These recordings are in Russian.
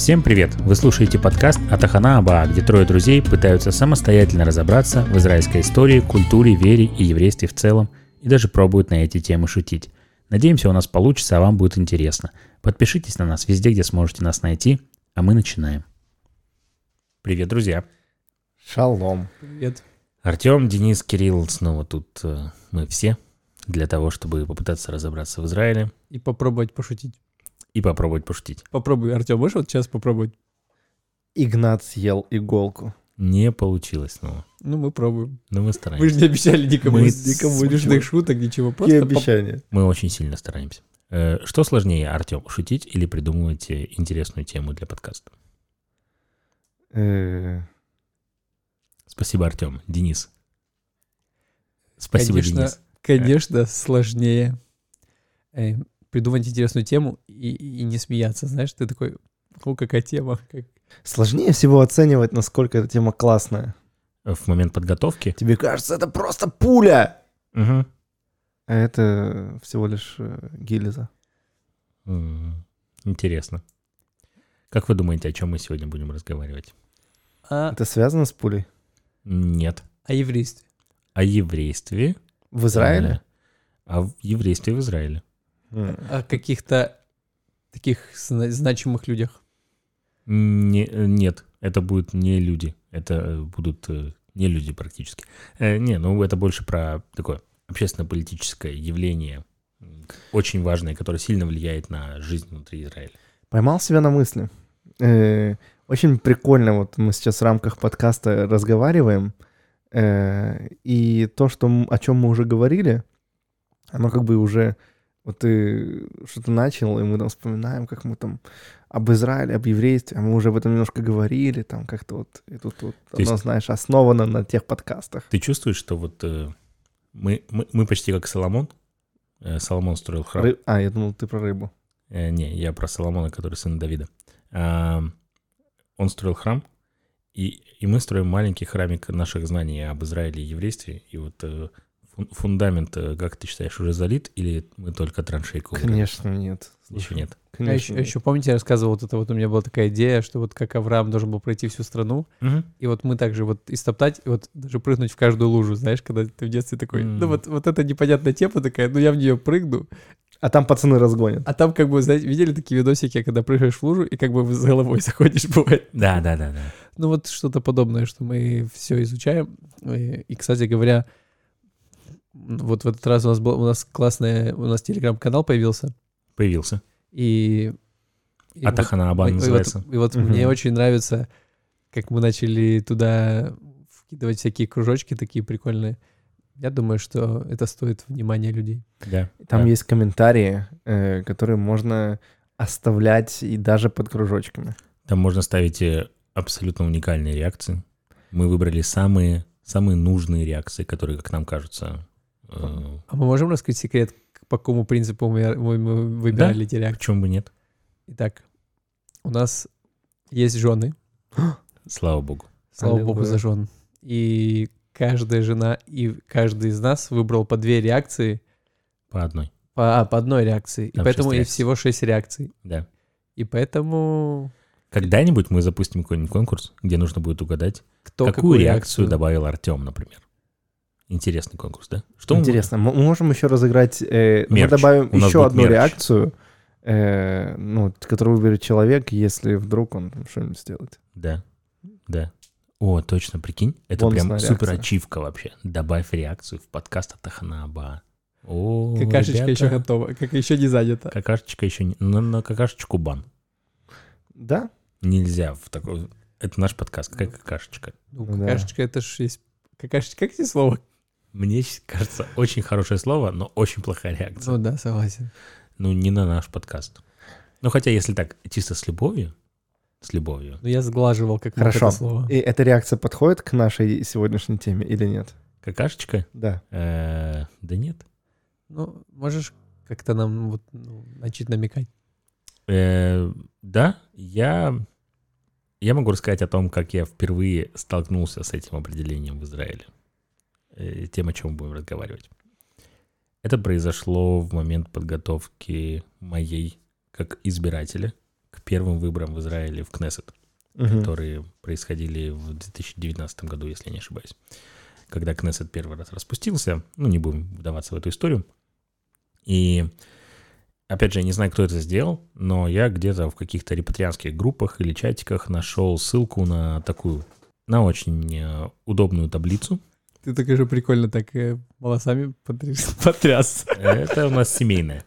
Всем привет! Вы слушаете подкаст Атахана Аба, где трое друзей пытаются самостоятельно разобраться в израильской истории, культуре, вере и еврействе в целом, и даже пробуют на эти темы шутить. Надеемся, у нас получится, а вам будет интересно. Подпишитесь на нас везде, где сможете нас найти, а мы начинаем. Привет, друзья! Шалом. Привет. Артем, Денис, Кирилл, снова тут э, мы все для того, чтобы попытаться разобраться в Израиле И попробовать пошутить. И попробовать пошутить. Попробуй, Артем, можешь вот сейчас попробовать? Игнат съел иголку. Не получилось снова, Ну, мы пробуем. но мы стараемся. же не обещали никому, Мы никому смешных шуток, ничего. Какие Просто поп- обещания? Мы очень сильно стараемся. Э, Что сложнее, Артем, шутить или придумывать э, интересную тему для подкаста? Э, Спасибо, Артем. Денис. Спасибо, конечно, Денис. Конечно, сложнее придумать интересную тему и, и не смеяться. Знаешь, ты такой, о, какая тема. как- Сложнее всего оценивать, насколько эта тема классная. В момент подготовки. Тебе кажется, это просто пуля! Мгм. А это всего лишь э, гильза. Интересно. Как вы думаете, о чем мы сегодня будем разговаривать? А, Это связано с пулей? Нет. о еврействе. О еврействе. В Израиле? О в- еврействе в Израиле. О каких-то таких зна- значимых людях. Не- э, нет, это будут не люди. Это будут э, не люди практически. Э, Не, ну это больше про такое общественно-политическое явление, очень важное, которое сильно влияет на жизнь внутри Израиля. Поймал себя на мысли. Очень прикольно, вот мы сейчас в рамках подкаста разговариваем, и то, что, о чем мы уже говорили, оно как бы уже, вот ты что-то начал, и мы там вспоминаем, как мы там об Израиле, об еврействе, а мы уже об этом немножко говорили, там как-то вот, и тут вот То есть- оно, знаешь, основано на тех подкастах. Ты чувствуешь, что вот э, мы, мы, мы почти как Соломон. Э, Соломон строил храм. Ры- А, я думал, ты про рыбу. Э, Не, я про Соломона, который сын Давида. А, Он строил храм, и, и мы строим маленький храмик наших знаний об Израиле и еврействе. И вот э, фундамент, э, как ты считаешь, уже залит или мы только траншейку? Конечно, нет. Еще нет. А Конечно. еще, нет. еще помните, я рассказывал, вот это вот у меня была такая идея, что вот как Авраам должен был пройти всю страну, И вот мы также вот истоптать, и вот даже прыгнуть в каждую лужу, знаешь, когда ты в детстве такой, М. ну вот, вот эта непонятная тема такая, ну я в нее прыгну, А там пацаны разгонят. а там как бы, знаете, видели такие видосики, когда прыгаешь в лужу и как бы с головой заходишь, бывает. Да, да, да, да. Ну вот что-то подобное, что мы все изучаем. И, и, кстати говоря, вот в этот раз у нас был, у нас классный, у нас телеграм-канал появился, Появился. и... и вот- Атахана Аба Ой, ой, вот- называется. И вот, Мгм. мне очень нравится, как мы начали туда вкидывать всякие кружочки такие прикольные. Я думаю, что это стоит внимания людей. Да. Там да. есть комментарии, э, которые можно оставлять и даже под кружочками. Там можно ставить э, абсолютно уникальные реакции. Мы выбрали самые, самые нужные реакции, которые, как нам кажутся, э, А мы можем раскрыть секрет, к- по какому принципу мы, мы- мы выбирали эти реакции? почему бы нет? Итак, у нас есть жены, Слава богу. слава Аллилуйя. богу за жен. И каждая жена и каждый из нас выбрал по две реакции, По одной. по, а, по одной реакции. И Там поэтому шесть и всего шесть реакций. Да. И поэтому Когда-нибудь мы запустим какой-нибудь конкурс, где нужно будет угадать, кто какую, реакцию добавил Артем, например. Интересный конкурс, да? Что Интересно, мы мы можем еще разыграть... э, мы добавим еще одну мерч. реакцию, э, ну, которую выберет человек, если вдруг он что-нибудь сделает. Да, да. О, точно, прикинь, это Бонусная прям супер ачивка вообще. Добавь реакцию в подкаст от Аханаба. О, Какашечка ребята. еще готова, как еще не занята. Какашечка еще не... На, на какашечку бан. Да? Нельзя в такой... Это наш подкаст, какая какашечка. Ну, Ну да. какашечка, это ж есть... Какашечка, как эти слова? Мне кажется, очень хорошее слово, но очень плохая реакция. Ну да, согласен. Ну, не на наш подкаст. Ну, хотя, если так, чисто с любовью, с любовью, Ну я сглаживал как Хорошо. это слово. И эта реакция подходит к нашей сегодняшней теме или нет? какашечка, Да. э, да нет. Ну, можешь как-то нам вот ну, начать намекать? Э, да, я, я могу рассказать о том, как я впервые столкнулся с этим определением в Израиле. Э, тем, о чем будем разговаривать. Это произошло в момент подготовки моей как избирателя к первым выборам в Израиле в Кнессет, Мгм. которые происходили в 2019 году, если я не ошибаюсь. Когда Кнессет первый раз распустился, ну, не будем вдаваться в эту историю. И, опять же, я не знаю, кто это сделал, но я где-то в каких-то репатрианских группах или чатиках нашел ссылку на такую, на очень э, удобную таблицу, Ты так же прикольно так э, волосами потряс. потряс. Это у нас семейное.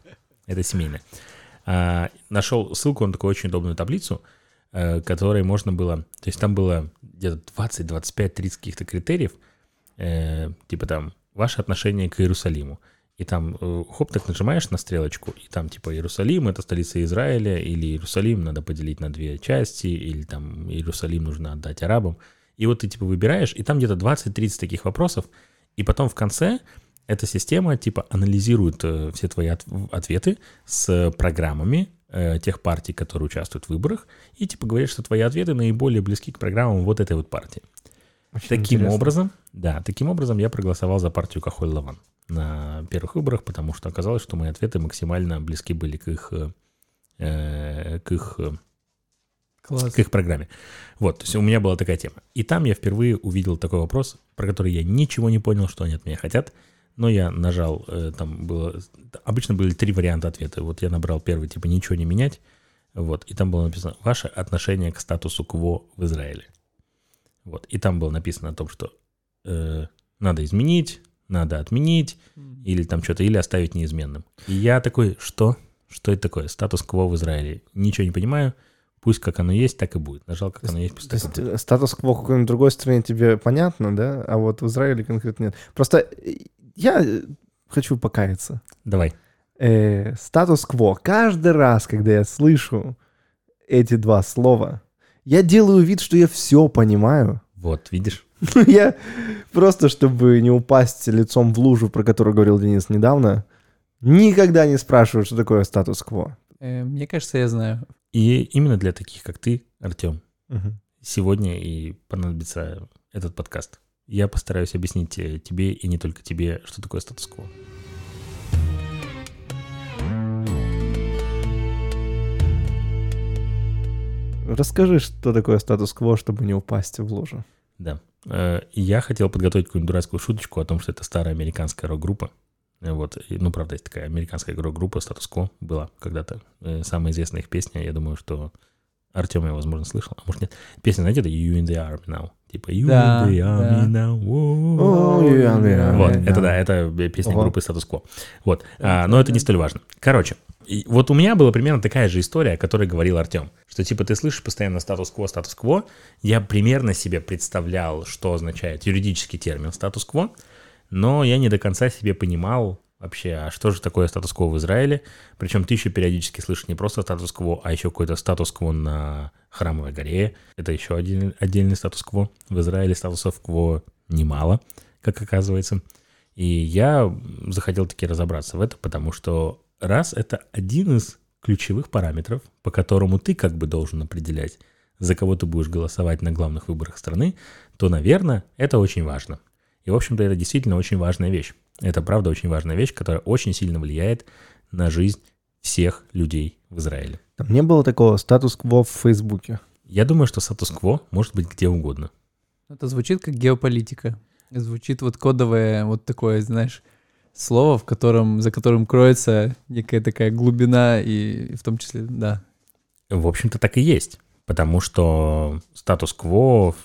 Это семейное. А, нашел ссылку на такую очень удобную таблицу, э, которой можно было... То есть там было где-то 20, 25, 30 каких-то критериев, э, типа там ваше отношение к Иерусалиму. И там, э, хоп, так нажимаешь на стрелочку, и там типа Иерусалим — это столица Израиля, или Иерусалим надо поделить на две части, или там Иерусалим нужно отдать арабам. И вот ты типа выбираешь, и там где-то 20-30 таких вопросов, и потом в конце эта система типа анализирует э, все твои от- ответы с программами э, тех партий, которые участвуют в выборах, и типа говорит, что твои ответы наиболее близки к программам вот этой вот партии. Очень Таким интересно. образом, да, таким образом я проголосовал за партию Кахоль Лаван на первых выборах, потому что оказалось, что мои ответы максимально близки были к их, э, э, к их Класс. к их программе. Вот, то есть у меня была такая тема. И там я впервые увидел такой вопрос, про который я ничего не понял, что они от меня хотят. Но я нажал, э, там было... Обычно были три варианта ответа. Вот я набрал первый, типа, ничего не менять. Вот, и там было написано «Ваше отношение к статусу КВО в Израиле». Вот, и там было написано о том, что э, надо изменить, надо отменить, или там что-то, или оставить неизменным. И я такой, что? Что это такое? Статус-кво в Израиле. Ничего не понимаю. Пусть как оно есть, так и будет. Нажал, как оно есть, пусть То так и есть будет. э, статус-кво в какой-нибудь другой стране тебе понятно, да? А вот в Израиле конкретно нет. Просто э, я э, хочу покаяться. Давай. Э, статус-кво. Каждый раз, когда я слышу эти два слова, я делаю вид, что я все понимаю. Вот, видишь? Ну, Я просто, чтобы не упасть лицом в лужу, про которую говорил Денис недавно, никогда не спрашиваю, что такое статус-кво. Мне кажется, я знаю. И именно для таких, как ты, Артем, Мгм. сегодня и понадобится этот подкаст. Я постараюсь объяснить э, тебе и не только тебе, что такое статус-кво. Расскажи, что такое статус-кво, чтобы не упасть в лужу. Да. Э, Я хотел подготовить какую-нибудь дурацкую шуточку о том, что это старая американская рок-группа. Вот, ну, правда, есть такая американская рок-группа «Статус-кво» была когда-то. Э, Самая известная их песня, я думаю, что Артем ее, возможно, слышал, а может нет. Песня, знаете, это «You in the army now». Типа «You Да, in the army да. now». Oh, you in the army Вот, now. это да, это песня группы «Статус-кво». Вот, а, но это не столь важно. Короче, и вот у меня была примерно такая же история, о которой говорил Артем. Что типа ты слышишь постоянно статус-кво, статус-кво. Я примерно себе представлял, что означает юридический термин статус-кво, но я не до конца себе понимал вообще, а что же такое статус-кво в Израиле. Причем ты еще периодически слышишь не просто статус-кво, а еще какой-то статус-кво на Храмовой горе. Это еще один отдельный статус-кво. В Израиле статусов-кво немало, как оказывается. И я захотел таки разобраться в этом, потому что раз это один из ключевых параметров, по которому ты как бы должен определять, за кого ты будешь голосовать на главных выборах страны, то, наверное, это очень важно. И, в общем-то, это действительно очень важная вещь. Это, правда, очень важная вещь, которая очень сильно влияет на жизнь всех людей в Израиле. Там не было такого статус-кво в Фейсбуке. Я думаю, что статус-кво может быть где угодно. Это звучит как геополитика. Звучит вот кодовое вот такое, знаешь, слово, в котором, за которым кроется некая такая глубина, и в том числе, да. В общем-то, так и есть. Потому что статус-кво в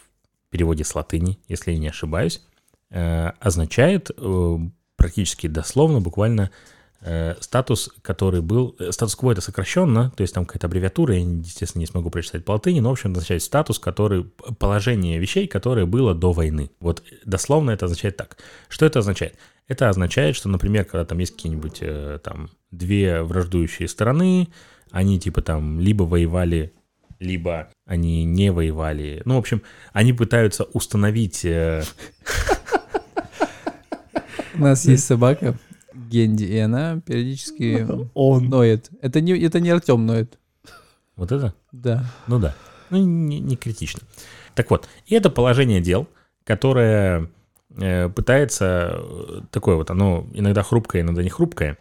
переводе с латыни, если я не ошибаюсь, означает э, практически дословно, буквально э, статус, который был... э, Статус-кво это сокращенно, то есть там какая-то аббревиатура, я, естественно, не смогу прочитать по латыни, но, в общем, означает статус, который... Положение вещей, которое было до войны. Вот дословно это означает так. Что это означает? Это означает, что, например, когда там есть какие-нибудь э, там две враждующие стороны, они типа там либо воевали, либо они не воевали. Ну, в общем, они пытаются установить... У нас есть собака Генди, и она периодически Он. ноет. Это не, это не Артем ноет. Вот это? Да. Ну да. Ну, не, не критично. Так вот, и это положение дел, которое э, пытается... э, Такое вот, оно иногда хрупкое, иногда не хрупкое,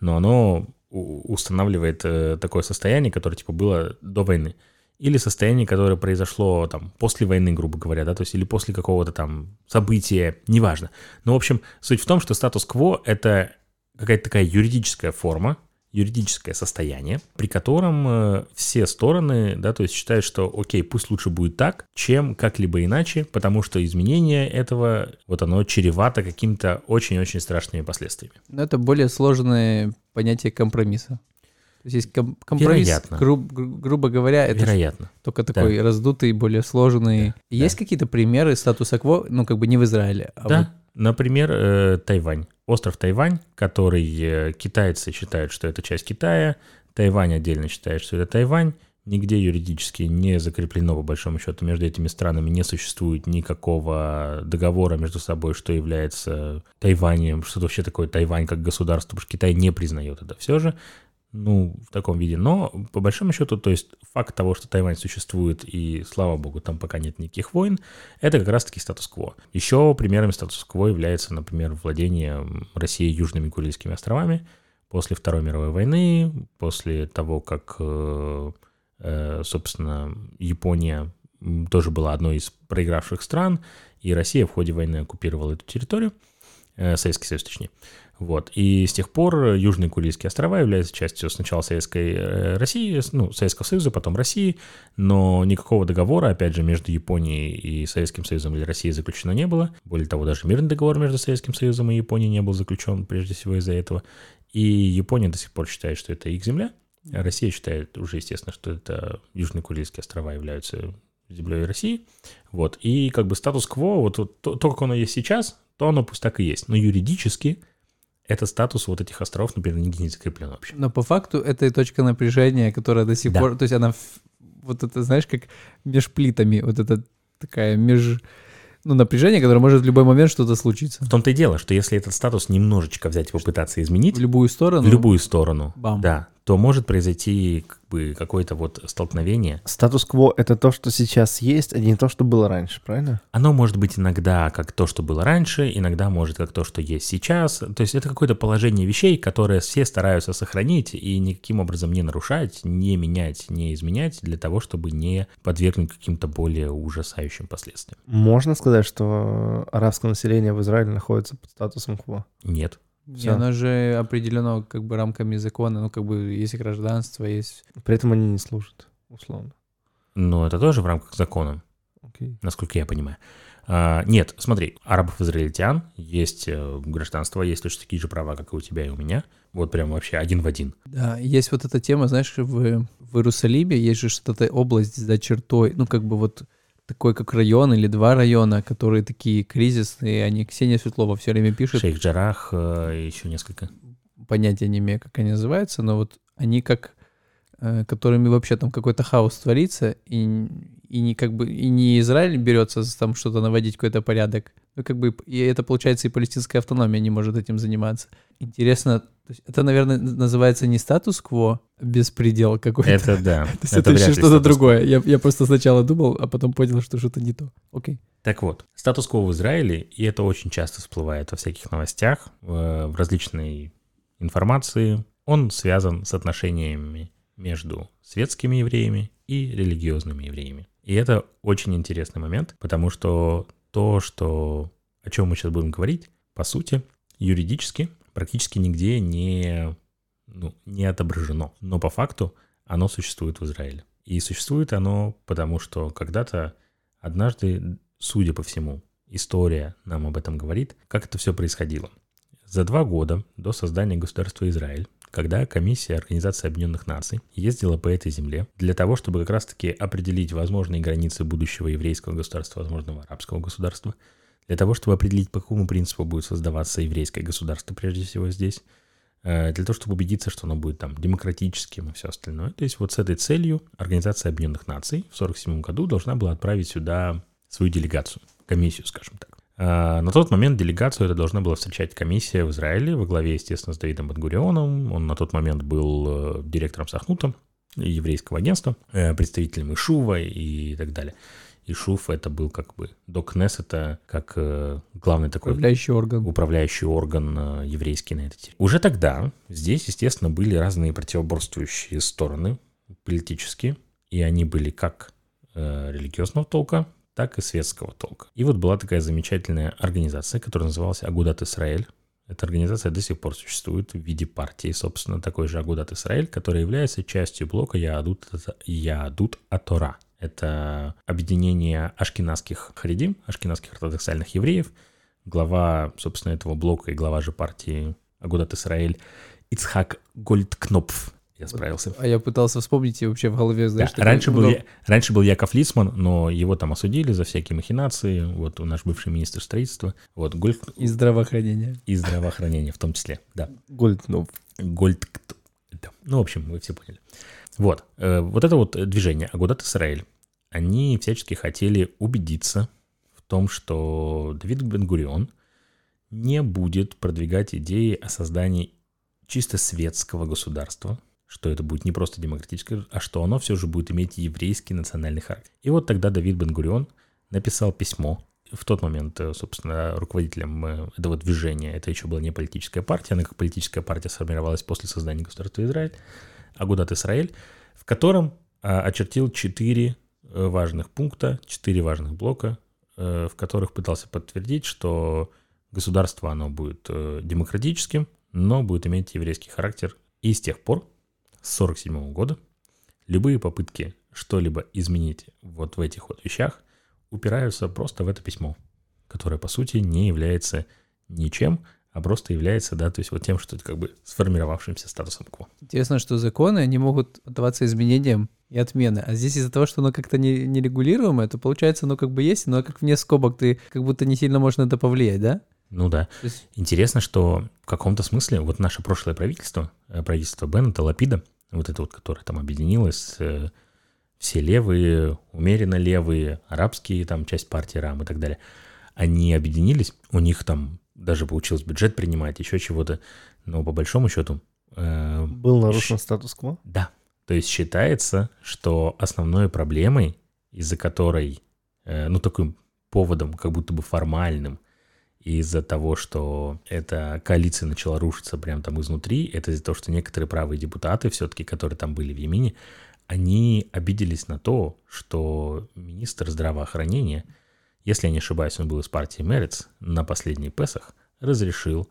но оно устанавливает э, такое состояние, которое типа было до войны. Или состояние, которое произошло там после войны, грубо говоря, да, то есть или после какого-то там события, неважно. Но, в общем, суть в том, что статус-кво — это какая-то такая юридическая форма, юридическое состояние, при котором э, все стороны, да, то есть считают, что окей, пусть лучше будет так, чем как-либо иначе, потому что изменение этого, вот оно чревато какими-то очень-очень страшными последствиями. Но это более сложное понятие компромисса. То есть есть ком- компромисс, Вероятно. груб- гру- грубо говоря, это Вероятно. только такой раздутый, более сложный. Да, Есть какие-то примеры статуса кво, ну как бы не в Израиле, а да, вот например, э, Тайвань. Остров Тайвань, который э, китайцы считают, что это часть Китая, Тайвань отдельно считает, что это Тайвань. Нигде юридически не закреплено, по большому счету, между этими странами не существует никакого договора между собой, что является Тайванем, что вообще такое Тайвань как государство, потому что Китай не признает это все же, ну, в таком виде. Но, по большому счету, то есть факт того, что Тайвань существует, и, слава богу, там пока нет никаких войн, это как раз-таки статус-кво. Еще примером статус-кво является, например, владение Россией Южными Курильскими островами после Второй мировой войны, после того, как, э, э, собственно, Япония тоже была одной из проигравших стран, и Россия в ходе войны оккупировала эту территорию, Советский Союз, точнее. Вот. И с тех пор Южные Курильские острова являются частью сначала Советской э, России, ну, Советского Союза, потом России, но никакого договора, опять же, между Японией и Советским Союзом или Россией заключено не было. Более того, даже мирный договор между Советским Союзом и Японией не был заключен, прежде всего, из-за этого. И Япония до сих пор считает, что это их земля. А Россия считает уже, естественно, что это Южные Курильские острова являются землей России. Вот. И как бы статус-кво, вот то, то, как оно есть сейчас, то оно пусть так и есть. Но юридически этот статус вот этих островов, например, нигде не закреплен вообще. Но по факту это и точка напряжения, которая до сих Да. пор, то есть она вот это, знаешь, как меж плитами, вот это такая меж, ну, напряжение, которое может в любой момент что-то случиться. В том-то и дело, что если этот статус немножечко взять и попытаться изменить В любую сторону. в любую сторону, Бам. да, то может произойти как бы какое-то вот столкновение. Статус-кво — это то, что сейчас есть, а не то, что было раньше, правильно? Оно может быть иногда как то, что было раньше, иногда может как то, что есть сейчас. То есть это какое-то положение вещей, которое все стараются сохранить и никаким образом не нарушать, не менять, не изменять для того, чтобы не подвергнуть каким-то более ужасающим последствиям. Можно сказать, что арабское население в Израиле находится под статусом кво? Нет. Не, Всё. оно же определено как бы рамками закона, ну, как бы есть гражданство, есть... При этом они не служат, условно. Но это тоже в рамках закона. Окей. насколько я понимаю. А, нет, смотри, арабов-израильтян есть э, гражданство, есть точно такие же права, как и у тебя и у меня. Вот прям вообще один в один. Да, есть вот эта тема, знаешь, в, в Иерусалиме есть же что-то область за чертой, ну, как бы вот такой, как район или два района, которые такие кризисные, они, Ксения Светлова все время пишет, Шейх Джарах э, еще несколько. понятия не имею, как они называются, но вот они как, э, которыми вообще там какой-то хаос творится, и, и не как бы, и не Израиль берется там что-то наводить, какой-то порядок, ну как бы, и это получается и палестинская автономия не может этим заниматься. Интересно, это, наверное, называется не статус-кво, а беспредел какой-то. Это да. То есть это, вряд еще что-то другое. Я, я просто сначала думал, а потом понял, что что-то не то. Окей. Так вот, статус-кво в Израиле, и это очень часто всплывает во всяких новостях, э, в различной информации, он связан с отношениями между светскими евреями и религиозными евреями. И это очень интересный момент, потому что то, что, о чем мы сейчас будем говорить, по сути, юридически практически нигде не, ну, не отображено. Но по факту оно существует в Израиле. И существует оно потому, что когда-то однажды, судя по всему, история нам об этом говорит, как это все происходило. За два года до создания государства Израиль, когда комиссия Организации Объединенных Наций ездила по этой земле для того, чтобы как раз-таки определить возможные границы будущего еврейского государства, возможного арабского государства, для того, чтобы определить, по какому принципу будет создаваться еврейское государство прежде всего здесь, э, для того, чтобы убедиться, что оно будет там демократическим и все остальное. То есть вот с этой целью Организация Объединенных Наций в 1947 году должна была отправить сюда свою делегацию, комиссию, скажем так. А, На тот момент делегацию это должна была встречать комиссия в Израиле во главе, естественно, с Давидом Бангурионом. Он на тот момент был э, директором Сахнута, еврейского агентства, э, представителем Ишува и так далее. и Шуф это был как бы до Кнессета как э, главный такой Управляющий орган. управляющий орган э, еврейский на этой территории. Уже тогда здесь, естественно, были разные противоборствующие стороны политические, и они были как э, религиозного толка, так и светского толка. И вот была такая замечательная организация, которая называлась Агудат Исраэль. Эта организация до сих пор существует в виде партии, собственно, такой же Агудат Исраэль, которая является частью блока Яадут, Яадут Атора. Это объединение ашкенадских харидим, ашкенадских ортодоксальных евреев. Глава, собственно, этого блока и глава же партии Агудат Исраэль Ицхак Гольдкнопф. Я справился. А я пытался вспомнить и вообще в голове, Да, знаешь, такой раньше, был, Я- раньше был Яков Лицман, но его там осудили за всякие махинации. Вот наш бывший министр строительства. Вот Гольд из здравоохранения. и здравоохранения в том числе. Да. Гольднов. Гольд. да. Ну, в общем, вы все поняли. Вот. э, Вот это вот движение Агудат Исраэль, они всячески хотели убедиться в том, что Давид Бенгурион не будет продвигать идеи о создании чисто светского государства, что это будет не просто демократическое, а что оно все же будет иметь еврейский национальный характер. И вот тогда Давид Бенгурион написал письмо. В тот момент, э, собственно, руководителем э, этого движения, это еще была не политическая партия, она как политическая партия сформировалась после создания государства Израиль, Агудат Исраэль, в котором а, очертил четыре э, важных пункта, четыре важных блока, в которых пытался подтвердить, что государство оно будет демократическим, но будет иметь еврейский характер. И с тех пор, с 1947 года, любые попытки что-либо изменить вот в этих вот вещах упираются просто в это письмо, которое, по сути, не является ничем, а просто является, да, то есть вот тем, что это как бы сформировавшимся статусом кво. Интересно, что законы, они могут поддаваться изменениям и отмены. А здесь из-за того, что оно как-то не, нерегулируемое, то получается, оно как бы есть, но как вне скобок ты как будто не сильно можно это повлиять, да? Ну да. Есть- Интересно, что в каком-то смысле вот наше прошлое правительство, э, правительство Беннета, Лапида, вот это вот, которое там объединилось, э, все левые, умеренно левые, арабские, там часть партии РАМ и так далее, они объединились, у них там даже получилось бюджет принимать, еще чего-то, но по большому счету... э, Был нарушен статус-кво. да. То есть считается, что основной проблемой, из-за которой, э, ну, таким поводом, как будто бы формальным, из-за того, что эта коалиция начала рушиться прямо там изнутри, это из-за того, что некоторые правые депутаты все-таки, которые там были в Йемене, они обиделись на то, что министр здравоохранения, если я не ошибаюсь, он был из партии Мерец, на последний Песах разрешил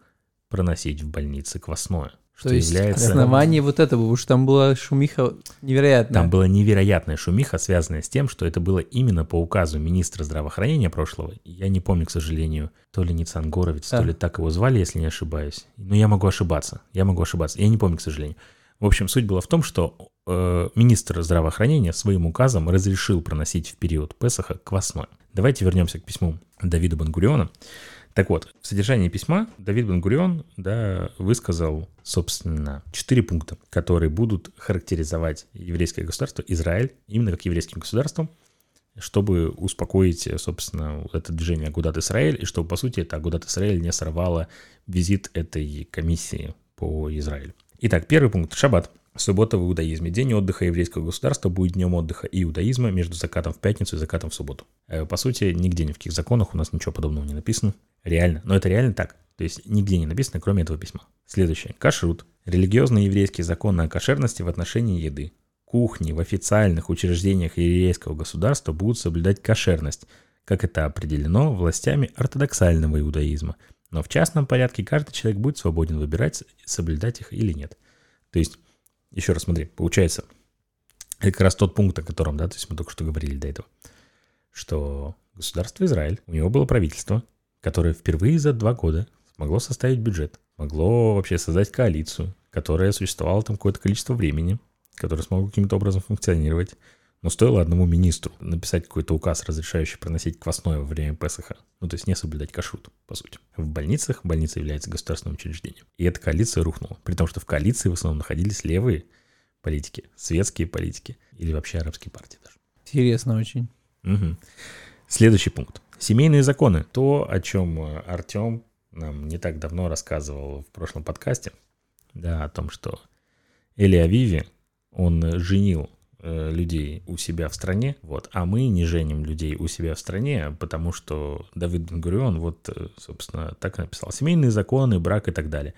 проносить в больнице квасное. Что То есть является... основание вот этого, потому что там была шумиха невероятная. Там была невероятная шумиха, связанная с тем, что это было именно по указу министра здравоохранения прошлого. Я не помню, к сожалению, то ли Ницан Горовец, А. то ли так его звали, если не ошибаюсь. Но я могу ошибаться. Я могу ошибаться. Я не помню, к сожалению. В общем, суть была в том, что э, министр здравоохранения своим указом разрешил проносить в период Песаха квасное. Давайте вернемся к письму Давида Бангуриона. Так вот, в содержании письма Давид Бенгурион да, высказал, собственно, четыре пункта, которые будут характеризовать еврейское государство Израиль именно как еврейским государством, чтобы успокоить, собственно, это движение Агудат Израиль, и чтобы, по сути, это Агудат Израиль не сорвало визит этой комиссии по Израилю. Итак, первый пункт. Шаббат. Суббота в иудаизме. День отдыха еврейского государства будет днем отдыха иудаизма между закатом в пятницу и закатом в субботу. Э, По сути, нигде ни в каких законах у нас ничего подобного не написано. Реально. Но это реально так. То есть нигде не написано, кроме этого письма. Следующее. Кашрут. Религиозные еврейские законы о кошерности в отношении еды. Кухни в официальных учреждениях еврейского государства будут соблюдать кошерность, как это определено властями ортодоксального иудаизма. Но в частном порядке каждый человек будет свободен выбирать, соблюдать их или нет. То есть, еще раз смотри, получается, это как раз тот пункт, о котором, да, то есть мы только что говорили до этого, что государство Израиль, у него было правительство, которое впервые за два года смогло составить бюджет, могло вообще создать коалицию, которая существовала там какое-то количество времени, которая смогла каким-то образом функционировать. Но стоило одному министру написать какой-то указ, разрешающий проносить квасное во время Песаха, ну то есть не соблюдать кашрут, по сути. В больницах больница является государственным учреждением. И эта коалиция рухнула. При том, что в коалиции в основном находились левые политики, светские политики или вообще арабские партии даже. Интересно очень. Мгм. Следующий пункт. Семейные законы. То, о чем э, Артем нам не так давно рассказывал в прошлом подкасте, да, о том, что Эли Авиви, он женил э, людей у себя в стране, вот, а мы не женим людей у себя в стране, потому что Давид Бенгурион вот, э, собственно, так написал. Семейные законы, брак и так далее.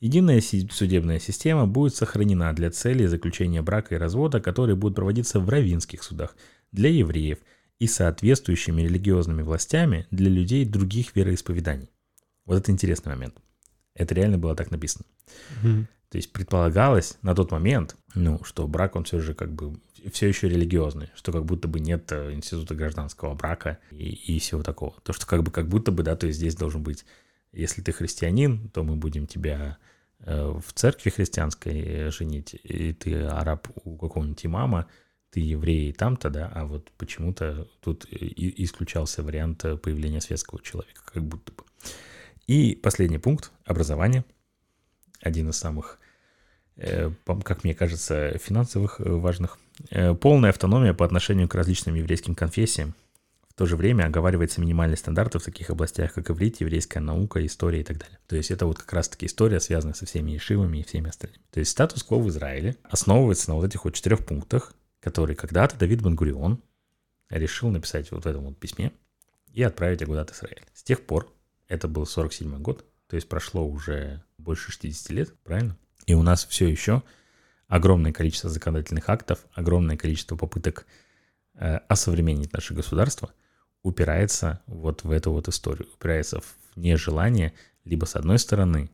Единая судебная система будет сохранена для целей заключения брака и развода, которые будут проводиться в равинских судах для евреев и соответствующими религиозными властями для людей других вероисповеданий. Вот это интересный момент. Это реально было так написано. Мгм. То есть предполагалось на тот момент, ну, что брак, он все же как бы все еще религиозный, что как будто бы нет э, института гражданского брака и, и всего такого. То, что как бы как будто бы, да, то есть здесь должен быть, если ты христианин, то мы будем тебя э, в церкви христианской э, женить, и ты араб у какого-нибудь имама, ты еврей там-то, да, а вот почему-то тут и- исключался вариант появления светского человека, как будто бы. И последний пункт – образование. Один из самых, э, как мне кажется, финансовых э, важных. Э, Полная автономия по отношению к различным еврейским конфессиям. В то же время оговаривается минимальные стандарты в таких областях, как иврит, еврейская наука, история и так далее. То есть это вот как раз-таки история, связанная со всеми ешивами и всеми остальными. То есть статус-кво в Израиле основывается на вот этих вот четырех пунктах, которые когда-то Давид Бангурион решил написать вот в этом вот письме и отправить Агудат Израиль. С тех пор, это был 47 год, то есть прошло уже больше 60 лет, правильно? И у нас все еще огромное количество законодательных актов, огромное количество попыток э, осовременить наше государство упирается вот в эту вот историю, упирается в нежелание либо с одной стороны,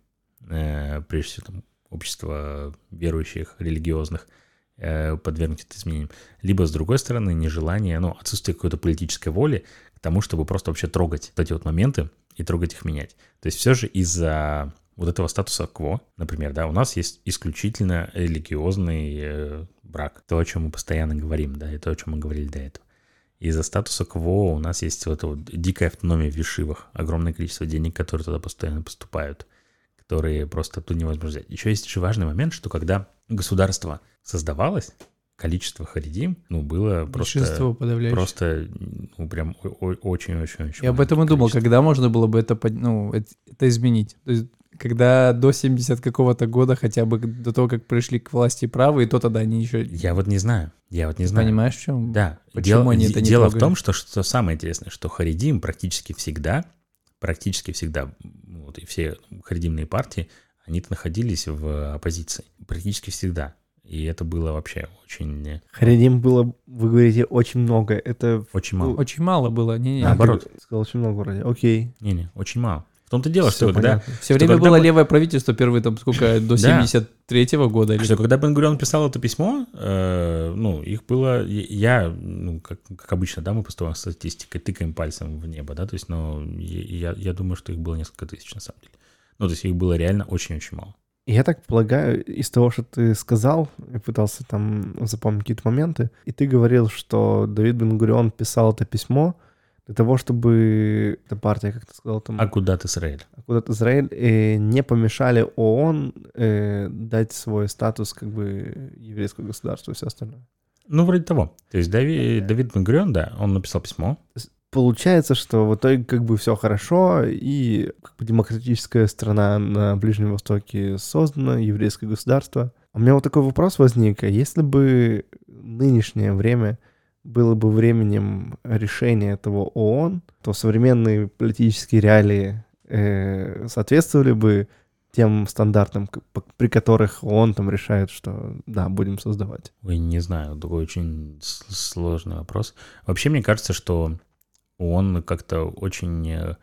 э, прежде всего там, общество верующих, религиозных, э, подвергнуть это изменениям, либо с другой стороны нежелание, ну, отсутствие какой-то политической воли тому, чтобы просто вообще трогать эти вот моменты и трогать их менять. То есть все же из-за вот этого статуса кво, например, да, у нас есть исключительно религиозный э, брак, то, о чем мы постоянно говорим, да, и то, о чем мы говорили до этого. Из-за статуса КВО у нас есть вот эта вот дикая автономия в вишивах, огромное количество денег, которые туда постоянно поступают, которые просто тут невозможно взять. Еще есть еще важный момент, что когда государство создавалось, количество харидим, ну, было просто... Большинство подавляющее. Просто, ну, прям очень-очень-очень... Я об этом и думал, когда можно было бы это, ну, это, это изменить. То есть, когда до 70 какого-то года, хотя бы до того, как пришли к власти правые, то тогда они еще... Я вот не знаю, я вот не знаю. Понимаешь, в чем? Да. Почему дело они это не дело в трогали? том, что, что самое интересное, что Харидим практически всегда, практически всегда, вот и все харидимные партии, они находились в оппозиции. Практически всегда. И это было вообще очень, э, Харидим было, вы говорите, очень много. Это... очень мало. Очень мало было. Не, не. А, Наоборот. ты сказал очень много вроде. Окей. Не-не, очень мало. В том-то дело, Всё что когда. Все что время когда было бы- левое правительство, первые там сколько, до Да. 73-го года. Или... что когда Бен писал это письмо, э, ну, их было, я, ну, как, как обычно, да, мы поступаем статистикой, тыкаем пальцем в небо, да, то есть, ну, я, я думаю, что их было несколько тысяч, на самом деле. Ну, то есть, их было реально очень-очень мало. Я так полагаю, из того, что ты сказал, я пытался там запомнить какие-то моменты, и ты говорил, что Давид Бен-Гурион писал это письмо для того, чтобы эта партия, как ты сказал, там, А куда ты, Израиль? Израиль, э, не помешали ООН э, дать свой статус как бы еврейского государства и все остальное. Ну, вроде того. То есть Дави- Давид Бен да, он написал письмо. Получается, что в итоге как бы все хорошо, и как бы демократическая страна на Ближнем Востоке создана, еврейское государство. А у меня вот такой вопрос возник. А если бы нынешнее время было бы временем решения этого ООН, то современные политические реалии э, соответствовали бы тем стандартам, при которых ООН там решает, что да, будем создавать. Ой, не знаю, такой очень сложный вопрос. Вообще, мне кажется, что он как-то очень э,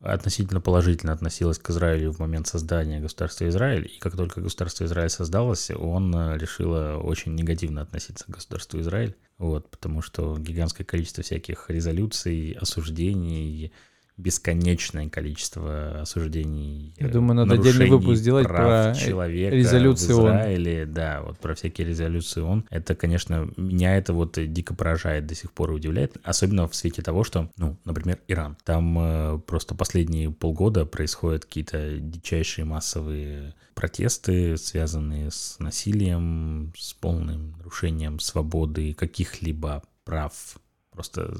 относительно положительно относилась к Израилю в момент создания государства Израиль, и как только государство Израиль создалось, он э, решило очень негативно относиться к государству Израиль, вот, потому что гигантское количество всяких резолюций, осуждений, бесконечное количество осуждений. Я э, думаю, надо отдельный выпуск сделать прав про, э, человека резолюции в ООН. Израиле, да, вот про всякие резолюции ООН. Это, конечно, меня это вот дико поражает до сих пор и удивляет, особенно в свете того, что, ну, например, Иран. Там э, просто последние полгода происходят какие-то дичайшие массовые протесты, связанные с насилием, с полным нарушением свободы каких-либо прав просто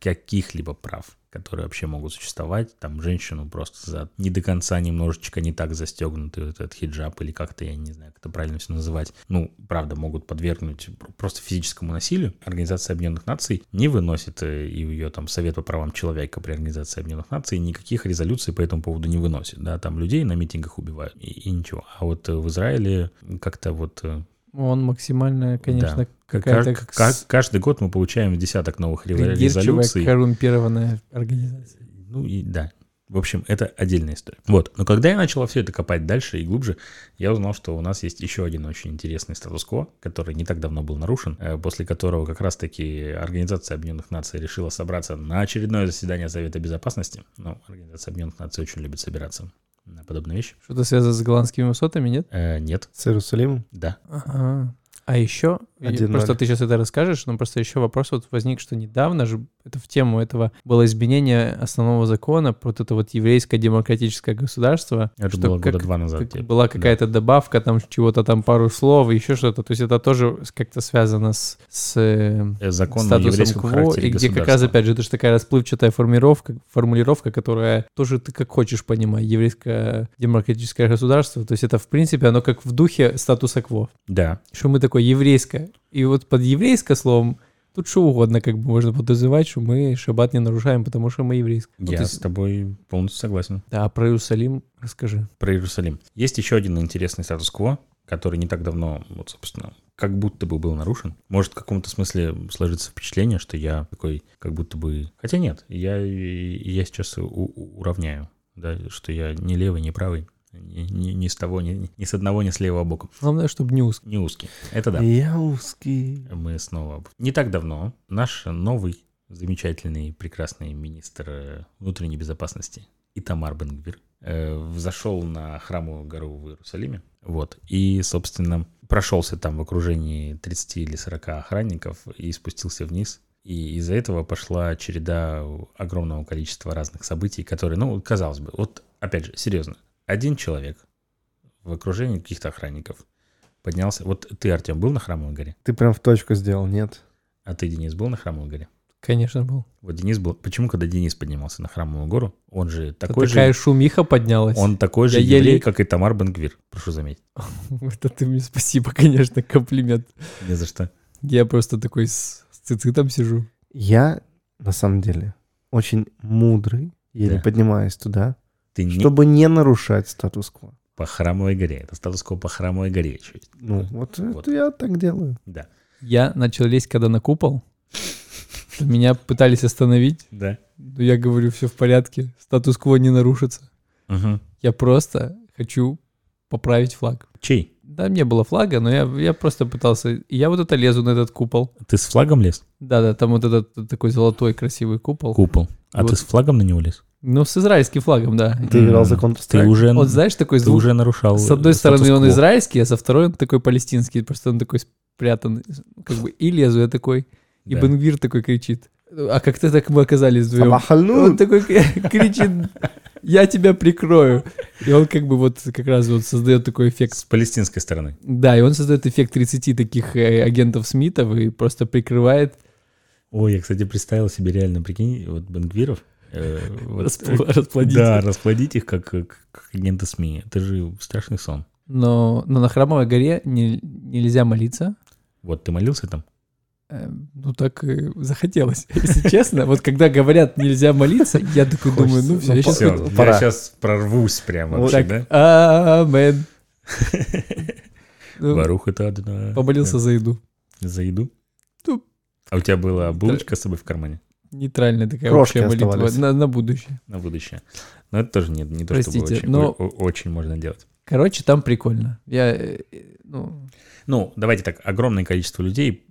каких-либо прав, которые вообще могут существовать. Там женщину просто за не до конца немножечко не так застегнутый вот этот хиджаб или как-то, я не знаю, как это правильно все называть, ну, правда, могут подвергнуть просто физическому насилию. Организация Объединенных Наций не выносит, э, и ее там Совет по правам человека при Организации Объединенных Наций никаких резолюций по этому поводу не выносит, да, там людей на митингах убивают и, и ничего. А вот в Израиле как-то вот э, Он максимально, конечно, да. Какая-то Как- как- каждый год мы получаем десяток новых резолюций. коррумпированная организация. Ну и да. В общем, это отдельная история. Вот. Но когда я начал все это копать дальше и глубже, я узнал, что у нас есть еще один очень интересный статус-кво, который не так давно был нарушен, э, после которого как раз-таки Организация Объединенных Наций решила собраться на очередное заседание Совета Безопасности. Ну, Организация Объединенных Наций очень любит собираться на подобные вещи. Что-то связано с голландскими высотами, нет? Э, нет, С Иерусалимом? да. Ага. А еще, и 1:0. просто ты сейчас это расскажешь, но просто еще вопрос вот возник, что недавно же, это в тему этого было изменение основного закона про вот это вот еврейское демократическое государство. Это что было как- года два назад. как была какая-то добавка, там чего-то там пару слов, еще что-то. То есть это тоже как-то связано с, с э, Э, Закон статусом КВО, и где как раз, опять же, это же такая расплывчатая формулировка, формулировка, которая тоже ты как хочешь понимать, еврейское демократическое государство. То есть это, в принципе, оно как в духе статуса КВО. Да, Что мы такое еврейское. И вот под еврейское словом тут что угодно как бы можно подразумевать, что мы шаббат не нарушаем, потому что мы еврейские. Ну, я то с тобой полностью согласен. Да, про Иерусалим расскажи. про Иерусалим. Есть еще один интересный статус-кво, который не так давно, вот, собственно, как будто бы был нарушен. Может, в каком-то смысле сложится впечатление, что я такой, как будто бы... Хотя нет, я, я сейчас у- уравняю, да, что я не левый, не правый, ни, ни- ни с того, ни, ни с одного, ни с левого боку. Главное, чтобы не узко. Не узкий. Это да. Я узкий. Мы снова... Не так давно наш новый, замечательный, прекрасный министр э, внутренней безопасности Итамар Бенгвир э, взошел на храмовую гору в Иерусалиме. Вот. И, собственно, прошелся там в окружении 30 или 40 охранников и спустился вниз. И из-за этого пошла череда огромного количества разных событий, которые, ну, казалось бы, вот, опять же, серьезно, один человек в окружении каких-то охранников поднялся. Вот ты, Артем, был на храмовой горе? Ты прям в точку сделал, нет? А ты, Денис, был на храмовой горе? Конечно, был. Вот Денис был... Почему, когда Денис поднимался на храмовую гору, он же Это такой такая же... шумиха поднялась. Он такой же Я еврей, еле- как и Тамар Бенгвир, прошу заметить. Это ты мне спасибо, конечно, комплимент. Не за что. Я просто такой с, с цицитом сижу. Я, на самом деле, очень мудрый, еле Да. поднимаюсь туда, Ты не чтобы не нарушать статус-кво. по храмовой горе. Это статус-кво по храмовой горе есть. Ну, вот, Вот. это я так делаю. Да. Я начал лезть, когда на купол. Меня пытались остановить. Да. но Я говорю, все в порядке, статус-кво не нарушится. Мгм. Я просто хочу поправить флаг. Чей? Да, не было флага, но я, я просто пытался... И я вот это лезу на этот купол. Ты с флагом лез? Да-да, там вот этот такой золотой красивый купол. Купол. А Вот. ты с флагом на него лез? Ну, с израильским флагом, да. Ты играл за Counter-Strike? Ты уже, Вот знаешь, такой ты звук. уже нарушал С одной стороны он израильский, а со второй он такой палестинский. Просто он такой спрятан. Как бы и лезу я такой. И Да. Бенгвир такой кричит. А как то так мы оказались вдвоем? Он такой кричит, я тебя прикрою. И он как бы вот как раз вот создает такой эффект. С палестинской стороны. Да, и он создает эффект 30 таких э, агентов Смитов и просто прикрывает. Ой, я, кстати, представил себе реально, прикинь, вот Бенгвиров. Э, вот, Распл- э, расплодить Да, расплодить их как, как, как агенты СМИ. Это же страшный сон. Но, но на Храмовой горе не- нельзя молиться. Вот ты молился там? Э, Ну, так и захотелось. Если честно, вот когда говорят нельзя молиться, я такой думаю, ну все, я сейчас Все, я сейчас прорвусь прямо вообще, так, да? амен. Ну, Барух это одна. Помолился за еду. За еду? Ну, А у тебя была булочка с собой в кармане Нейтральная такая Крошки общая молитва на, на будущее. на будущее? Но это тоже не, не то, чтобы Простите, очень, но- очень можно делать. Короче, там прикольно. Я, э, ну, Ну, давайте так, огромное количество людей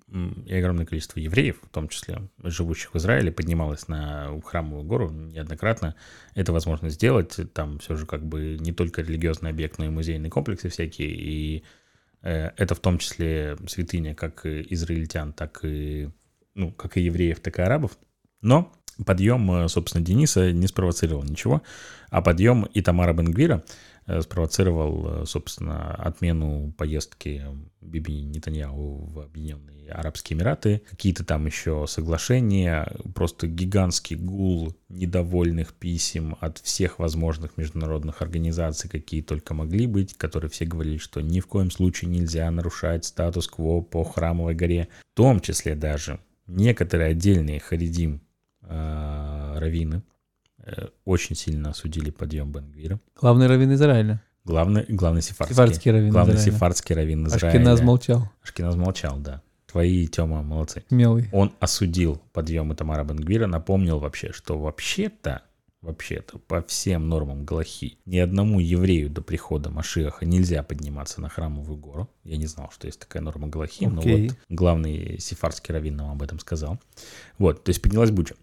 и огромное количество евреев, в том числе живущих в Израиле, поднималось на храмовую гору неоднократно. Это возможно сделать. Там все же как бы не только религиозный объект, но и музейные комплексы всякие. И э, это в том числе святыня как израильтян, так и, ну, как и евреев, так и арабов. Но Подъем, э, собственно, Дениса не спровоцировал ничего, а подъем Итамара Бенгвира э, спровоцировал, э, собственно, отмену поездки Биби Нетаньяху в Объединенные Арабские Эмираты, какие-то там еще соглашения, просто гигантский гул недовольных писем от всех возможных международных организаций, какие только могли быть, которые все говорили, что ни в коем случае нельзя нарушать статус-кво по Храмовой горе, в том числе даже некоторые отдельные харидим раввины э, очень сильно осудили подъем Бенгвира. Главный раввин Израиля. Главный, главный сефардский. Сефардский раввин Главный Израиля. сефардский раввин Израиля. Ашкеназ молчал. Ашкеназ молчал, да. Твои, Тёма, молодцы. Смелый. Он осудил подъем Тамара Бенгвира, напомнил вообще, что вообще-то, вообще-то, по всем нормам Галахи, ни одному еврею до прихода Машиаха нельзя подниматься на храмовую гору. Я не знал, что есть такая норма Галахи, но Окей. вот главный сефардский раввин нам об этом сказал. Вот, то есть поднялась буча.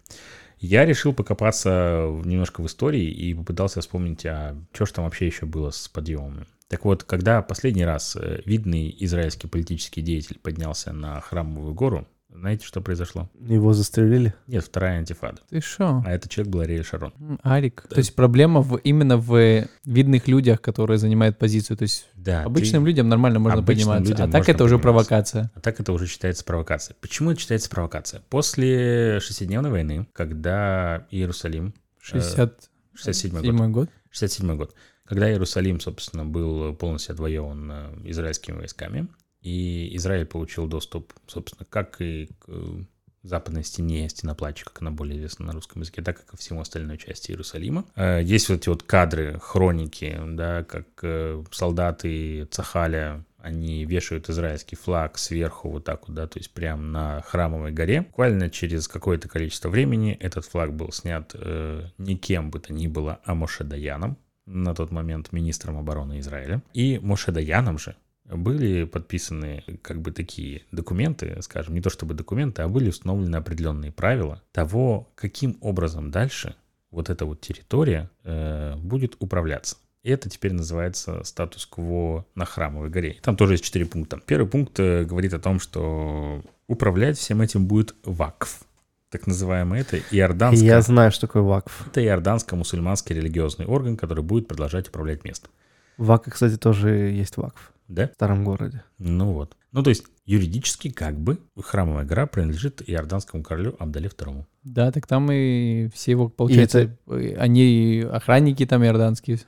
Я решил покопаться немножко в истории и попытался вспомнить, а что ж там вообще еще было с подъемами. Так вот, когда последний раз э, видный израильский политический деятель поднялся на храмовую гору, знаете, что произошло? Его застрелили? Нет, вторая антифада. Ты шо? А этот человек был Ариэль Шарон. Арик. То есть проблема в, именно в видных людях, которые занимают позицию. То есть Да, обычным ты- людям нормально можно обычным подниматься. людям А так можно это уже провокация. А так это уже считается провокацией. Почему это считается провокацией? После шестидневной войны, когда Иерусалим... э, 67 67 год. год. 67 год. Когда Иерусалим, собственно, был полностью отвоеван э, израильскими войсками, и Израиль получил доступ, собственно, как и к э, западной стене, стеноплача, как она более известна на русском языке, так и ко всему остальной части Иерусалима. Э, Есть вот эти вот кадры, хроники, да, как э, солдаты Цахаля они вешают израильский флаг сверху вот так вот, да, то есть прямо на храмовой горе. Буквально через какое-то количество времени этот флаг был снят э, никем бы то ни было, а Моше Даяном, на тот момент министром обороны Израиля. И Моше Даяном же были подписаны как бы такие документы, скажем, не то чтобы документы, а были установлены определенные правила того, каким образом дальше вот эта вот территория э, будет управляться. И это теперь называется статус-кво на Храмовой горе. Там тоже есть четыре пункта. Первый пункт э, говорит о том, что управлять всем этим будет ВАКФ. Так называемый это иорданское... Я знаю, что такое ВАКФ. Это иорданско-мусульманский религиозный орган, который будет продолжать управлять местом. В ВАКе, кстати, тоже есть ВАКФ Да? в старом городе. Ну вот. Ну то есть юридически как бы Храмовая гора принадлежит иорданскому королю Абдале II. Да, так там и все его, получается, э, они охранники там иорданские.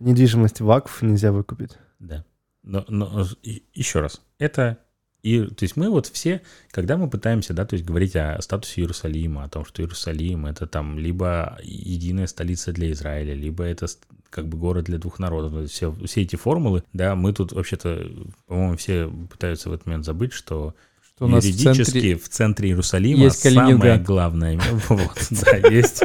Недвижимость ВАКФ нельзя выкупить. Да. Но, но и- еще раз, это и, то есть мы вот все, когда мы пытаемся, да, то есть говорить о статусе Иерусалима, о том, что Иерусалим это там либо единая столица для Израиля, либо это как бы город для двух народов, все, все эти формулы, да, мы тут вообще-то, по-моему, все пытаются в этот момент забыть, что, Что у нас в юридически центре в центре, Иерусалима есть самое главное, вот, да, есть,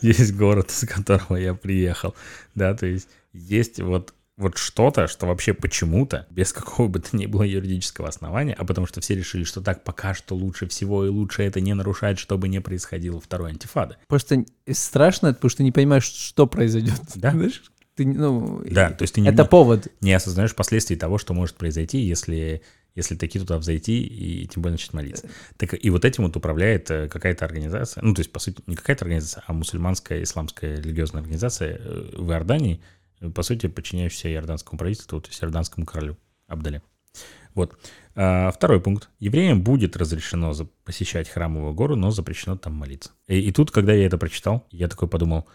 есть город, из которого я приехал, да, то есть есть вот вот что-то, что вообще почему-то, без какого бы то ни было юридического основания, а потому что все решили, что так пока что лучше всего и лучше это не нарушать, чтобы не происходило второй антифады. Просто страшно, потому что не понимаешь, что произойдет. Да. Знаешь, ты, ну, Да, то есть ты не, это повод. не осознаешь последствий того, что может произойти, если, если таки туда взойти и тем более начать молиться. Так и вот этим вот управляет э, какая-то организация, ну, то есть, по сути, не какая-то организация, а мусульманская исламская религиозная организация э, в Иордании, по сути, подчиняющаяся иорданскому правительству, то есть иорданскому королю Абдале. Вот. А, второй пункт. Евреям будет разрешено посещать храмовую гору, но запрещено там молиться. И, и тут, когда я это прочитал, я такой подумал,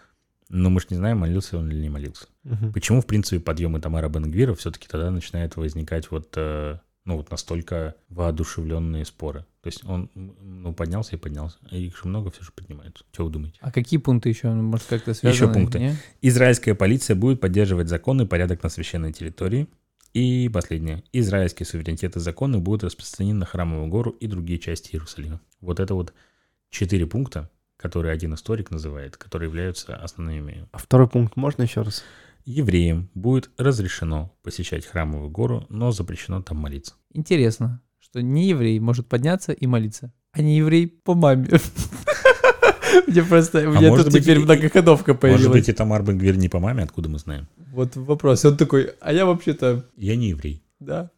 ну мы же не знаем, молился он или не молился. Мгм. Почему, в принципе, подъемы Тамара Бенгвира все-таки тогда начинают возникать вот, э, ну, вот настолько воодушевленные споры? То есть он, ну, поднялся и поднялся. И их же много все же поднимаются. Что вы думаете? А какие пункты еще? Может, как-то связаны? пункты. не? Израильская полиция будет поддерживать закон и порядок на священной территории. И последнее. Израильский суверенитет и законы будут распространены на Храмовую гору и другие части Иерусалима. Вот это вот четыре пункта, которые один историк называет, которые являются основными А второй пункт можно еще раз? Евреям будет разрешено посещать храмовую гору, но запрещено там молиться. Интересно, что не еврей может подняться и молиться, а не еврей по маме. Мне просто, у меня может тут быть, теперь и- многоходовка Может появилась. быть, и Тамар Бенгвир не по маме, откуда мы знаем? Вот вопрос. Он такой, а я вообще-то, Я не еврей. да.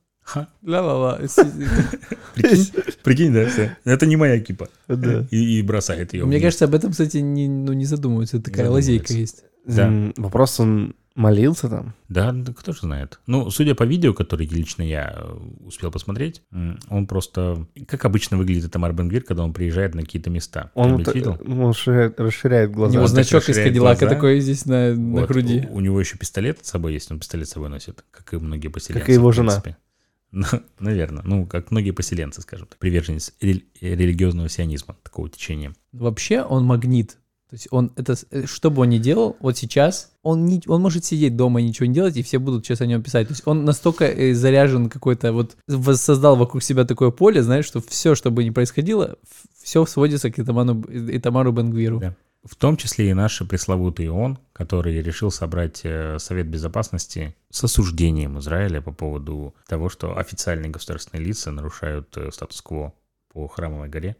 Ла-ла-ла. прикинь, прикинь, да, всё. Это не моя кипа. Да. И, и бросает ее. Мне кажется, об этом, кстати, не, ну, не задумываются. Такая Задумываются. лазейка есть. Да. Вопрос, он молился там? Да, да кто же знает. Ну, судя по видео, которое лично я э, успел посмотреть, он просто, как обычно выглядит Тамар Бенгвир, когда он приезжает на какие-то места. Он, вот, видел? ну, он расширяет, расширяет У глаза. него так значок из Кадиллака такой здесь на, на Вот, груди. У, у него еще пистолет с собой есть, он пистолет с собой носит, как и многие поселенцы. Как и его в жена. принципе. Ну, наверное. Ну, как многие поселенцы, скажем так. Приверженец рели- религиозного сионизма, такого течения. Вообще он магнит. То есть он это, э, что бы он ни делал, вот сейчас он не, он может сидеть дома и ничего не делать, и все будут сейчас о нем писать. То есть он настолько э, заряжен какой-то вот воссоздал вокруг себя такое поле, знаешь, что все, что бы ни происходило, все сводится к Итаману, Итамару Бенгвиру. Да. В том числе и наш пресловутый ООН, который решил собрать э, Совет Безопасности с осуждением Израиля по поводу того, что официальные государственные лица нарушают э, статус-кво по Храмовой горе.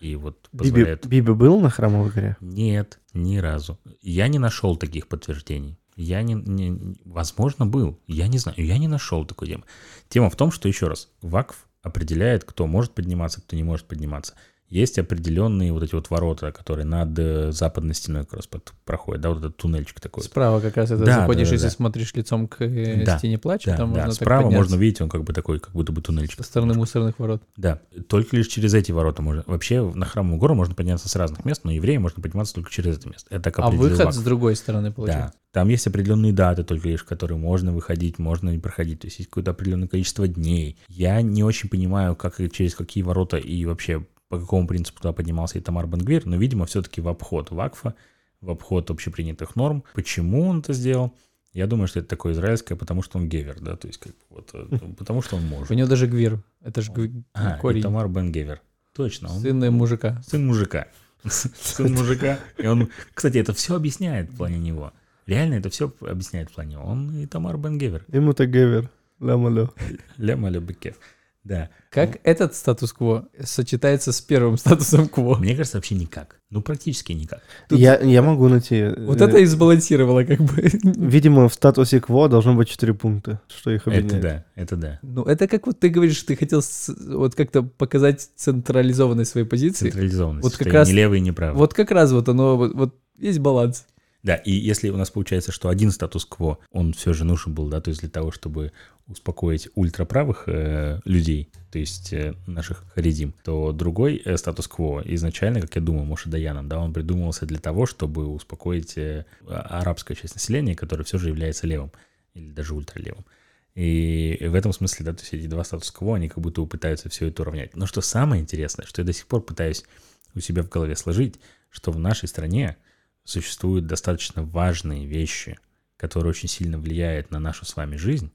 И вот Биби, позволяют... Биби был на Храмовой горе? Нет, ни разу. Я не нашел таких подтверждений. Я не, не- возможно, был. Я не знаю. Я не нашел такой темы. Тема в том, что, еще раз, ВАКФ определяет, кто может подниматься, кто не может подниматься. Есть определенные вот эти вот ворота, которые над э, западной стеной как раз проходят, да, вот этот туннельчик такой. Справа как раз это Да, заходишь, да, да, если да. смотришь лицом к э, Да, стене плача, Да, там да, можно так справа подняться можно увидеть, он как бы такой, как будто бы туннельчик. со стороны мусорных ворот. Да, только лишь через эти ворота можно. Вообще на храмовую гору можно подняться с разных мест, но евреи можно подниматься только через это место. Это так А выход ВАКФ. с другой стороны Да, получается. там есть определенные даты только лишь, которые можно выходить, можно не проходить. То есть есть какое-то определенное количество дней. Я не очень понимаю, как через какие ворота и вообще по какому принципу туда поднимался Итамар Бенгвир, но, видимо, все-таки в обход ВАКФа, в обход общепринятых норм. Почему он это сделал? Я думаю, что это такое израильское, потому что он гевер, да, то есть как вот, э, потому что он может. У него даже гвир. Это же А, корень. Итамар Бен Гевер. Точно, он Сын мужика. сын мужика. Сын мужика. И он, кстати, это все объясняет в плане него. Реально это все объясняет в плане него. Он и Тамар Бен Гевер. Ему-то гевер. Ля-малё. Лема Лебекев. Да. Как этот статус-кво сочетается с первым статусом кво? Мне кажется, вообще никак. Ну, практически никак. Тут- Я, я могу найти... Вот э, это и сбалансировало как бы. Видимо, в статусе КВО должно быть 4 пункта, что их Это объединяет. да, это да. Ну, это как вот ты говоришь, ты хотел с- вот как-то показать централизованность своей позиции. Централизованность. Вот как раз- не левый, и не правый. Вот как раз вот оно, вот, вот есть баланс. Да, и если у нас получается, что один статус-кво, он все же нужен был, да, то есть для того, чтобы успокоить ультраправых э, людей, то есть э, наших харидим, то другой э, статус-кво изначально, как я думаю, Моше Даяном, да, он придумывался для того, чтобы успокоить э, а- арабскую часть населения, которая все же является левым или даже ультралевым. И в этом смысле, да, то есть эти два статус-кво, они как будто пытаются все это уравнять. Но что самое интересное, что я до сих пор пытаюсь у себя в голове сложить, что в нашей стране существуют достаточно важные вещи, которые очень сильно влияют на нашу с вами жизнь,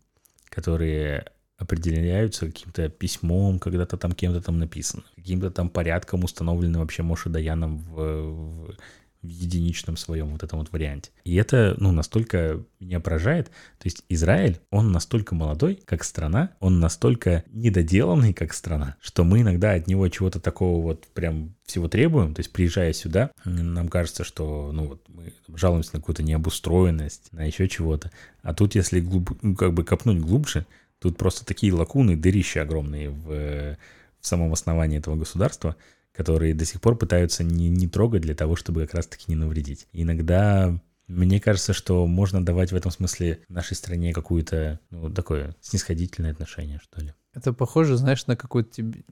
которые определяются каким-то письмом, когда-то там кем-то там написано, каким-то там порядком установленным вообще Моше Даяном в, в- в единичном своем вот этом вот варианте. И это, ну, настолько меня поражает. То есть Израиль, он настолько молодой, как страна, он настолько недоделанный, как страна, что мы иногда от него чего-то такого вот прям всего требуем. То есть приезжая сюда, нам кажется, что, ну, вот мы жалуемся на какую-то необустроенность, на еще чего-то. А тут, если глуб- ну, как бы копнуть глубже, тут просто такие лакуны, дырища огромные в, в самом основании этого государства, которые до сих пор пытаются не, не трогать для того, чтобы как раз-таки не навредить. Иногда мне кажется, что можно давать в этом смысле нашей стране какую-то, ну, такое снисходительное отношение, что ли. Это похоже, знаешь, на какой-то тебе,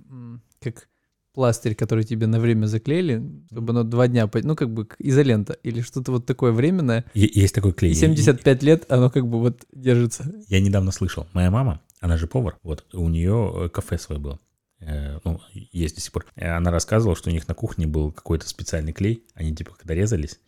как пластырь, который тебе на время заклеили, чтобы оно два дня, ну, как бы изолента или что-то вот такое временное. Есть такой клей. И Я- 75 лет оно как бы вот держится. Я недавно слышал, моя мама, она же повар, вот, у нее кафе свое было. Э, ну, есть до сих пор. Э, Она рассказывала, что у них на кухне был какой-то специальный клей. Они типа когда резались,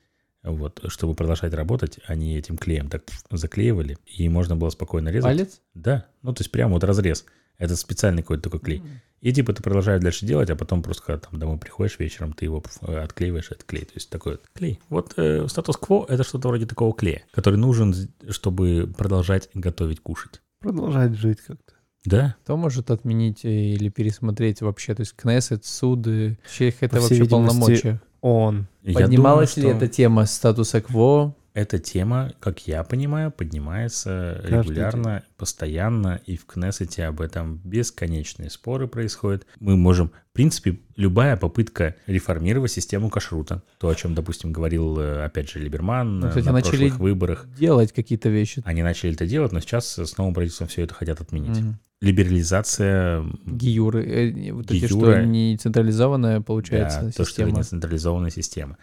вот, чтобы продолжать работать, они этим клеем так заклеивали, и можно было спокойно резать. Палец? Да, ну то есть прямо вот разрез. Это специальный какой-то такой клей. И типа ты продолжаешь дальше делать, а потом просто когда там домой приходишь вечером, ты его э, отклеиваешь, этот клей. То есть такой вот клей. Вот э, статус-кво — это что-то вроде такого клея, который нужен, чтобы продолжать готовить, кушать. Продолжать жить как-то. Да, Кто может отменить э, или пересмотреть вообще? То есть Кнессет, суды, вообще их это По вообще полномочия. Он. я Поднималась думаю, ли что эта тема статуса КВО? эта тема, как я понимаю, поднимается Каждый регулярно, постоянно, и в Кнессете об этом бесконечные споры происходят. Мы можем, в принципе, любая попытка реформировать систему кашрута, то, о чем, допустим, говорил, э, опять же, Либерман Ну, кстати, на начали прошлых выборах. Делать какие-то вещи. Они начали это делать, но сейчас с новым правительством все это хотят отменить. Мгм. Либерализация Гиюры. э, Вот эти, Гиюра. что не централизованная, получается, Да, то, что система. это децентрализованная система.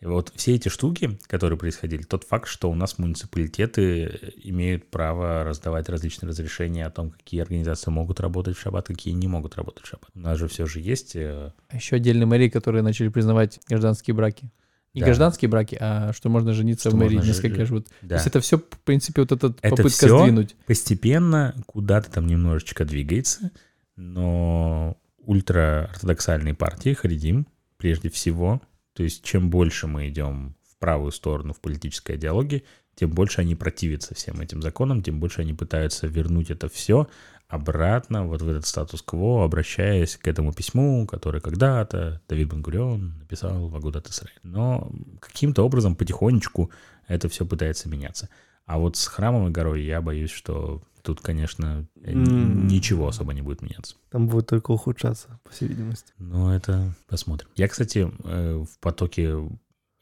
И вот все эти штуки, которые происходили, тот факт, что у нас муниципалитеты имеют право раздавать различные разрешения о том, какие организации могут работать в шаббат, какие не могут работать в шаббат. У нас же все же есть... э, А еще отдельные мэрии, которые начали признавать гражданские браки. Не Да. гражданские браки, а что можно жениться Что в мэрии можно несколько жи- живут. То Да. есть это все, в принципе, вот эта Это попытка всё? сдвинуть. Постепенно куда-то там немножечко двигается, но ультраортодоксальные партии, Харидим, прежде всего, то есть чем больше мы идем в правую сторону в политической идеологии, тем больше они противятся всем этим законам, тем больше они пытаются вернуть это все обратно вот в этот статус-кво, обращаясь к этому письму, которое когда-то Давид Бангурион написал в Агудат Исраиль. Но каким-то образом потихонечку это все пытается меняться. А вот с храмом и горой я боюсь, что тут, конечно, ничего особо не будет меняться. Там будет только ухудшаться, по всей видимости. Но это посмотрим. Я, кстати, э, в потоке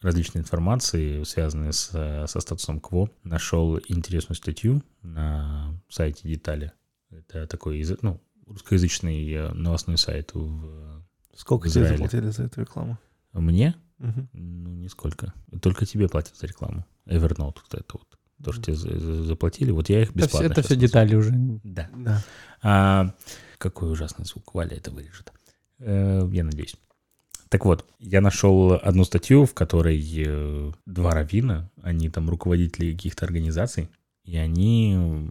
различной информации, связанной с, со статусом КВО, нашел интересную статью на сайте Детали. Это такой, ну, русскоязычный э, новостной сайт в Сколько В тебе Израиле. заплатили за эту рекламу? мне. Мгм. Ну, нисколько. Только тебе платят за рекламу. Evernote, вот это вот. То, что тебе за- за- заплатили, вот я их Это все, бесплатно это все детали уже. Да. Да. А, какой ужасный звук. Валя это вырежет. Э, я надеюсь. Так вот, я нашел одну статью, в которой э, два равина, они там руководители каких-то организаций, и они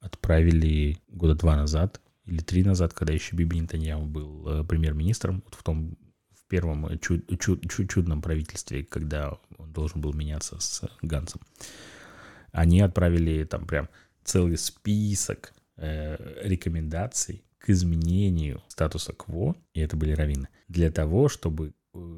отправили года два назад или три назад, когда еще Биби Нетаньяху был э, премьер-министром, вот в том в первом э, чу- чу- чу- чудном правительстве, когда он должен был меняться с Гансом, они отправили там прям целый список э, рекомендаций к изменению статуса КВО, и это были раввины, для того, чтобы э,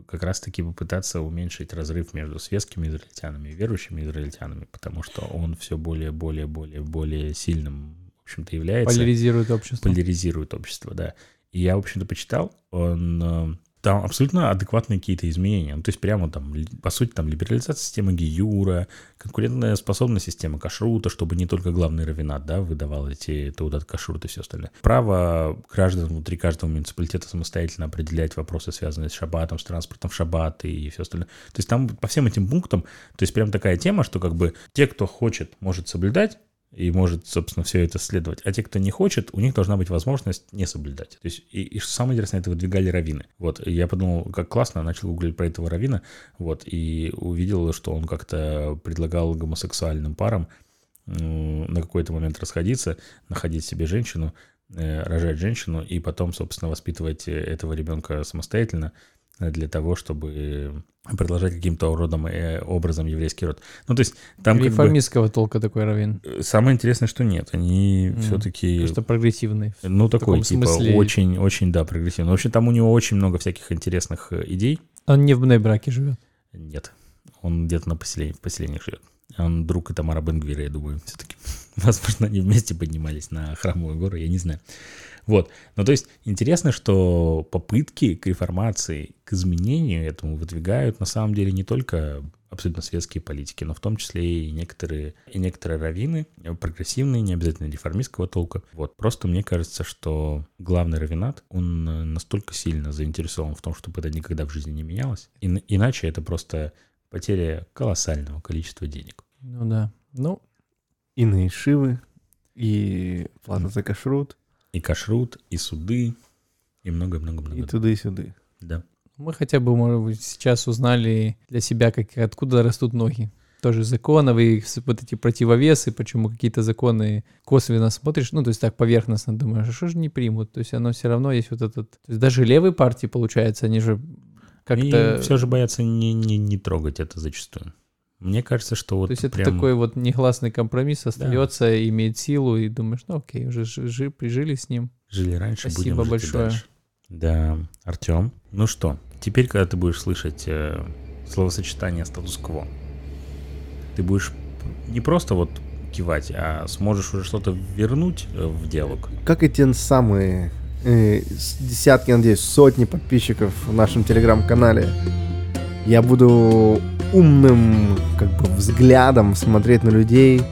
как раз-таки попытаться уменьшить разрыв между светскими израильтянами и верующими израильтянами, потому что он все более, более, более, более сильным, в общем-то, является Поляризирует общество. поляризирует общество, да. И я, в общем-то, почитал, он э, там абсолютно адекватные какие-то изменения. Ну, то есть прямо там, по сути, там либерализация системы Гиюра, конкурентная способность системы кашрута, чтобы не только главный равенат, да, выдавал эти таудат кашрут и все остальное. Право граждан внутри каждого муниципалитета самостоятельно определять вопросы, связанные с шаббатом, с транспортом в шаббат и все остальное. То есть там по всем этим пунктам, то есть прям такая тема, что как бы те, кто хочет, может соблюдать, и может, собственно, все это следовать. А те, кто не хочет, у них должна быть возможность не соблюдать. То есть, и, и что самое интересное, это выдвигали раввины. Вот, я подумал, как классно, начал гуглить про этого раввина, вот, и увидел, что он как-то предлагал гомосексуальным парам на какой-то момент расходиться, находить себе женщину, э, рожать женщину и потом, собственно, воспитывать э, этого ребенка самостоятельно э, для того, чтобы продолжать каким-то родом, э, образом еврейский род. Ну, то есть там как бы... Реформистского толка такой равен. Самое интересное, что нет, они М, все-таки, Просто прогрессивный. ну, такой, таком типа, смысле- очень, очень, да, прогрессивный. В общем, там у него очень много всяких интересных э, идей. Он не в Бнебраке живет. Нет, он где-то на поселении, в поселениях живет. Он друг и Тамара Бенгвира, я думаю, все-таки. Возможно, они вместе поднимались на Храмовую гору, я не знаю. Вот. Ну, то есть, интересно, что попытки к реформации, к изменению этому выдвигают, на самом деле, не только абсолютно светские политики, но в том числе и некоторые, и некоторые раввины, прогрессивные, не обязательно реформистского толка. Вот. Просто мне кажется, что главный раввинат, он настолько сильно заинтересован в том, чтобы это никогда в жизни не менялось. Ин- иначе это просто потеря колоссального количества денег. Ну да. Ну, И на Ишивы, и плата за кашрут, И кашрут, и суды, и и много-много-много. туда и сюда. Да. мы хотя бы, может быть, сейчас узнали для себя, как, откуда растут ноги. Тоже законов и с- вот эти противовесы, почему какие-то законы косвенно смотришь, ну, то есть так поверхностно думаешь, а что же не примут? То есть оно все равно есть вот этот... То есть даже левые партии, получается, они же как-то... И все же боятся не, не, не трогать это зачастую. Мне кажется, что вот То есть это прям... такой вот негласный компромисс остается, имеет силу, и думаешь, ну окей, уже жи- жи- прижили с ним. Жили раньше, Спасибо будем большое. дальше. Да, Артем. Ну что, теперь, когда ты будешь слышать э, словосочетание статус-кво, ты будешь не просто вот кивать, а сможешь уже что-то вернуть э, в диалог. Как и те самые э, десятки, надеюсь, сотни подписчиков в нашем телеграм-канале. Я буду умным как бы взглядом смотреть на людей,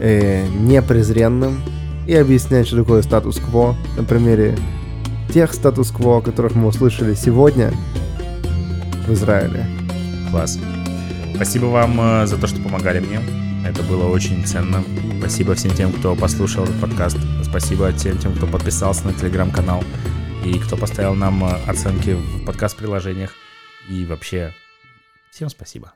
э, непрезренным, и объяснять, что такое статус-кво на примере тех статус-кво, которых мы услышали сегодня в Израиле. Класс. Спасибо вам э, за то, что помогали мне. Это было очень ценно. Спасибо всем тем, кто послушал этот подкаст. Спасибо всем тем, кто подписался на телеграм-канал и кто поставил нам э, оценки в подкаст-приложениях. И вообще, всем спасибо.